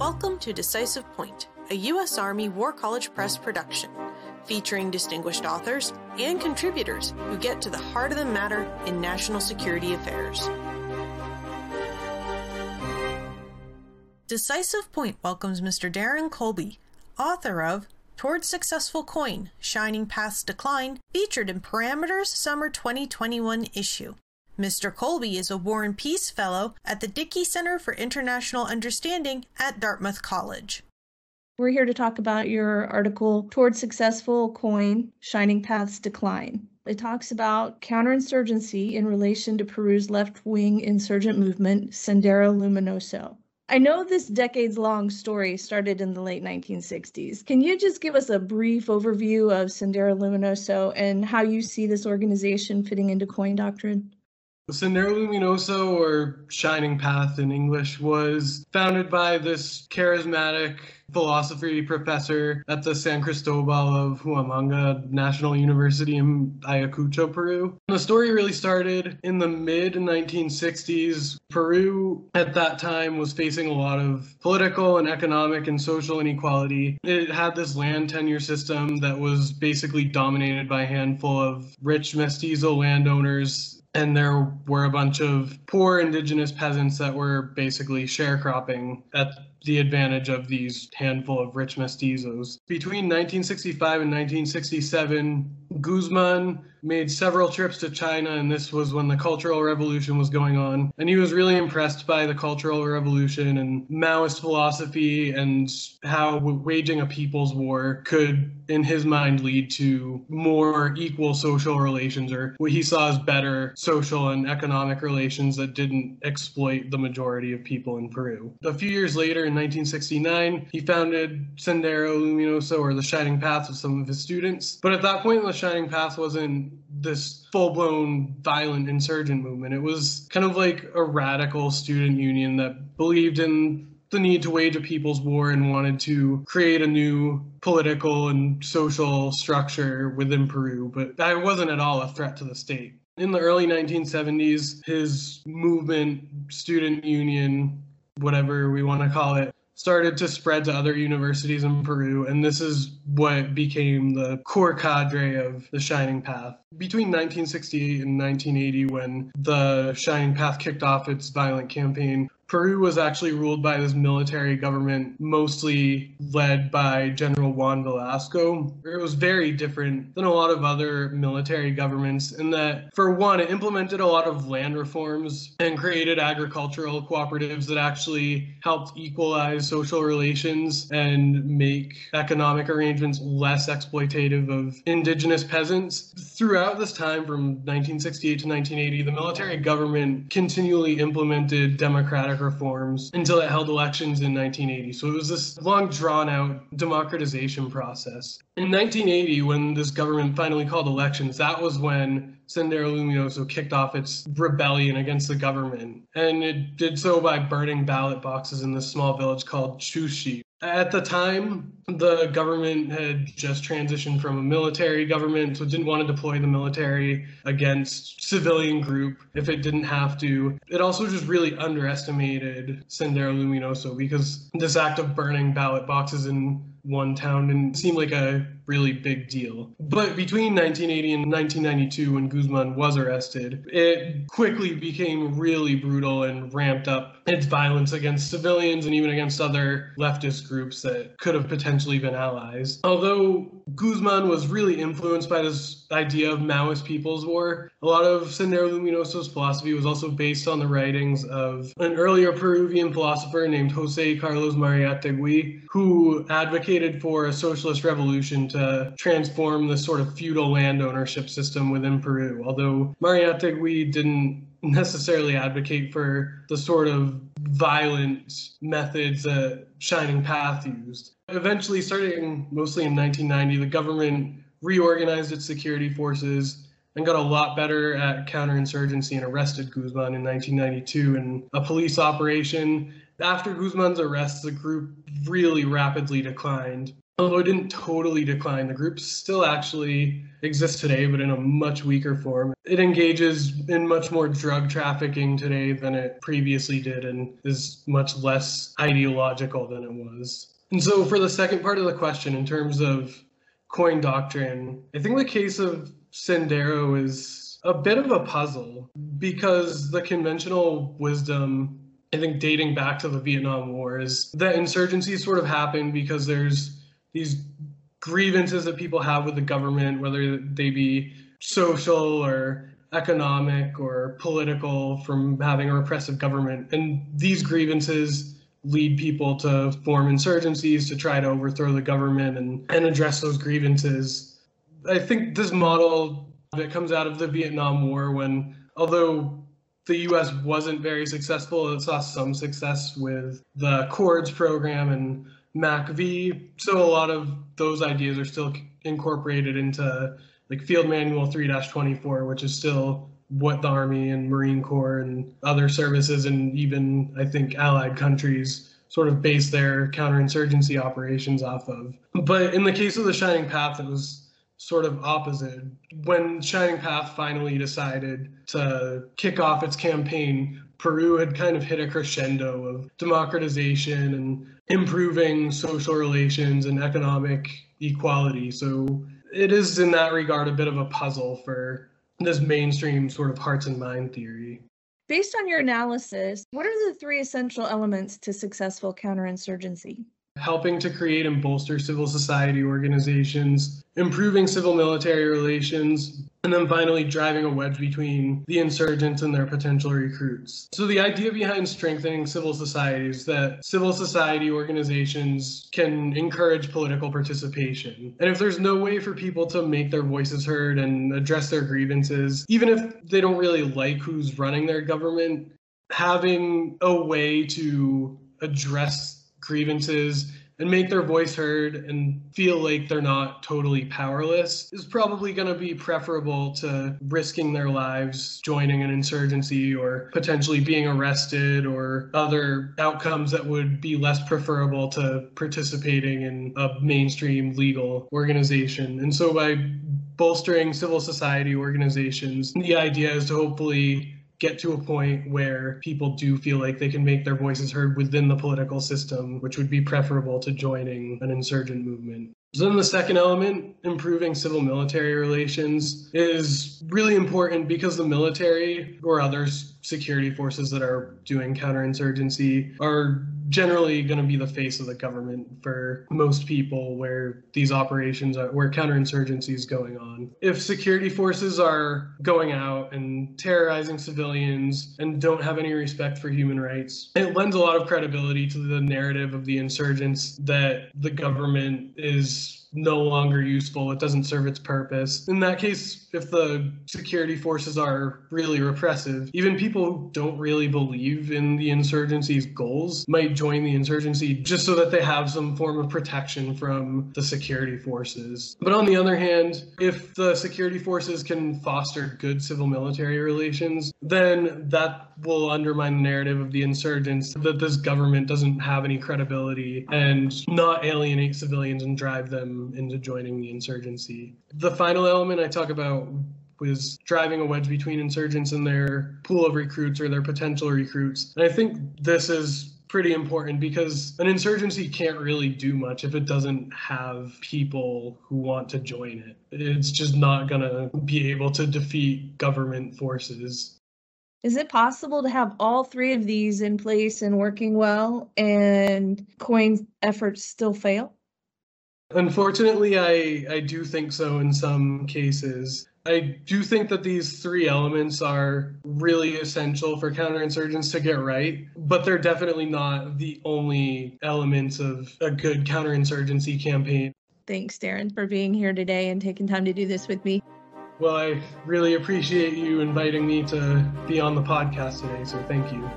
Welcome to Decisive Point, a U.S. Army War College Press production, featuring distinguished authors and contributors who get to the heart of the matter in national security affairs. Decisive Point welcomes Mr. Darren Colby, author of Towards Successful Coin Shining Path's Decline, featured in Parameters Summer 2021 issue. Mr. Colby is a War and Peace Fellow at the Dickey Center for International Understanding at Dartmouth College. We're here to talk about your article, Towards Successful Coin Shining Paths Decline. It talks about counterinsurgency in relation to Peru's left wing insurgent movement, Sendero Luminoso. I know this decades long story started in the late 1960s. Can you just give us a brief overview of Sendero Luminoso and how you see this organization fitting into coin doctrine? Sendero Luminoso, or Shining Path in English, was founded by this charismatic philosophy professor at the San Cristobal of Huamanga National University in Ayacucho, Peru. The story really started in the mid 1960s. Peru at that time was facing a lot of political and economic and social inequality. It had this land tenure system that was basically dominated by a handful of rich mestizo landowners and there were a bunch of poor indigenous peasants that were basically sharecropping at the advantage of these handful of rich mestizos. Between 1965 and 1967, Guzman made several trips to China, and this was when the Cultural Revolution was going on. And he was really impressed by the Cultural Revolution and Maoist philosophy and how waging a people's war could, in his mind, lead to more equal social relations or what he saw as better social and economic relations that didn't exploit the majority of people in Peru. A few years later, in 1969, he founded Sendero Luminoso or the Shining Path with some of his students. But at that point, the Shining Path wasn't this full blown violent insurgent movement. It was kind of like a radical student union that believed in the need to wage a people's war and wanted to create a new political and social structure within Peru, but that wasn't at all a threat to the state. In the early 1970s, his movement, student union, whatever we want to call it, started to spread to other universities in Peru, and this is what became the core cadre of the Shining Path. Between 1968 and 1980, when the Shining Path kicked off its violent campaign, Peru was actually ruled by this military government, mostly led by General Juan Velasco. It was very different than a lot of other military governments in that, for one, it implemented a lot of land reforms and created agricultural cooperatives that actually helped equalize social relations and make economic arrangements less exploitative of indigenous peasants. Throughout this time, from 1968 to 1980, the military government continually implemented democratic reforms until it held elections in 1980. So it was this long drawn out democratization process. In 1980, when this government finally called elections, that was when Sendero Luminoso kicked off its rebellion against the government. And it did so by burning ballot boxes in this small village called Chuschi. At the time, the government had just transitioned from a military government, so it didn't want to deploy the military against civilian group if it didn't have to. It also just really underestimated Sendero Luminoso because this act of burning ballot boxes in one town didn't seem like a really big deal. But between 1980 and 1992, when Guzman was arrested, it quickly became really brutal and ramped up its violence against civilians and even against other leftist groups that could have potentially been allies. Although Guzman was really influenced by this idea of Maoist People's War, a lot of Sendero Luminoso's philosophy was also based on the writings of an earlier Peruvian philosopher named Jose Carlos Mariátegui, who advocated for a socialist revolution to transform the sort of feudal land ownership system within Peru. Although Mariátegui didn't necessarily advocate for the sort of violent methods that Shining Path used. Eventually, starting mostly in 1990, the government reorganized its security forces and got a lot better at counterinsurgency and arrested Guzman in 1992 in a police operation. After Guzman's arrest, the group really rapidly declined although it didn't totally decline, the group still actually exists today, but in a much weaker form. It engages in much more drug trafficking today than it previously did and is much less ideological than it was. And so, for the second part of the question, in terms of coin doctrine, I think the case of Sendero is a bit of a puzzle because the conventional wisdom I think dating back to the Vietnam War is that insurgencies sort of happen because there's these grievances that people have with the government, whether they be social or economic or political from having a repressive government. And these grievances lead people to form insurgencies to try to overthrow the government and, and address those grievances. I think this model that comes out of the Vietnam War when although the US wasn't very successful, it saw some success with the CORDS program and MACV. So a lot of those ideas are still incorporated into like Field Manual 3-24, which is still what the Army and Marine Corps and other services and even I think allied countries sort of base their counterinsurgency operations off of. But in the case of the Shining Path, it was sort of opposite. When Shining Path finally decided to kick off its campaign, Peru had kind of hit a crescendo of democratization and improving social relations and economic equality. So it is, in that regard, a bit of a puzzle for this mainstream sort of hearts and mind theory. Based on your analysis, what are the three essential elements to successful counterinsurgency? Helping to create and bolster civil society organizations, improving civil military relations, and then finally driving a wedge between the insurgents and their potential recruits. So the idea behind strengthening civil society is that civil society organizations can encourage political participation. And if there's no way for people to make their voices heard and address their grievances, even if they don't really like who's running their government, having a way to address grievances and make their voice heard and feel like they're not totally powerless is probably going to be preferable to risking their lives joining an insurgency or potentially being arrested or other outcomes that would be less preferable to participating in a mainstream legal organization. And so by bolstering civil society organizations, the idea is to hopefully get to a point where people do feel like they can make their voices heard within the political system, which would be preferable to joining an insurgent movement. So then the second element, improving civil military relations, is really important because the military or other security forces that are doing counterinsurgency are generally going to be the face of the government for most people where these operations are where counterinsurgency is going on. If security forces are going out and terrorizing civilians and don't have any respect for human rights it lends a lot of credibility to the narrative of the insurgents that the government is no longer useful. It doesn't serve its purpose. In that case, if the security forces are really repressive, even people who don't really believe in the insurgency's goals might join the insurgency just so that they have some form of protection from the security forces. But on the other hand, if the security forces can foster good civil military relations, then that will undermine the narrative of the insurgents that this government doesn't have any credibility and not alienate civilians and drive them into joining the insurgency. The final element I talk about was driving a wedge between insurgents and their pool of recruits or their potential recruits. And I think this is pretty important because an insurgency can't really do much if it doesn't have people who want to join it. It's just not going to be able to defeat government forces. Is it possible to have all three of these in place and working well and coin efforts still fail? Unfortunately, I, I do think so in some cases. I do think that these three elements are really essential for counterinsurgents to get right, but they're definitely not the only elements of a good counterinsurgency campaign. Thanks, Darren, for being here today and taking time to do this with me. Well, I really appreciate you inviting me to be on the podcast today, so thank you.